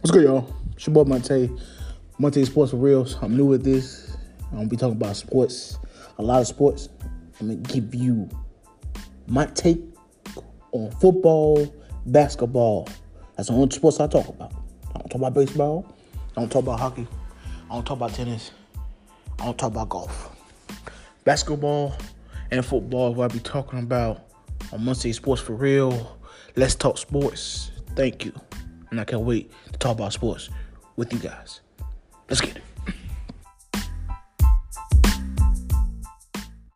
What's good, y'all? It's your boy Monte. Monte Sports for Reals. I'm new with this. I'm gonna be talking about sports, a lot of sports. I'm gonna give you my take on football, basketball. That's the only sports I talk about. I don't talk about baseball. I don't talk about hockey. I don't talk about tennis. I don't talk about golf. Basketball and football is what I be talking about on Monte Sports for Real. Let's talk sports. Thank you. And I can't wait to talk about sports with you guys. Let's get it.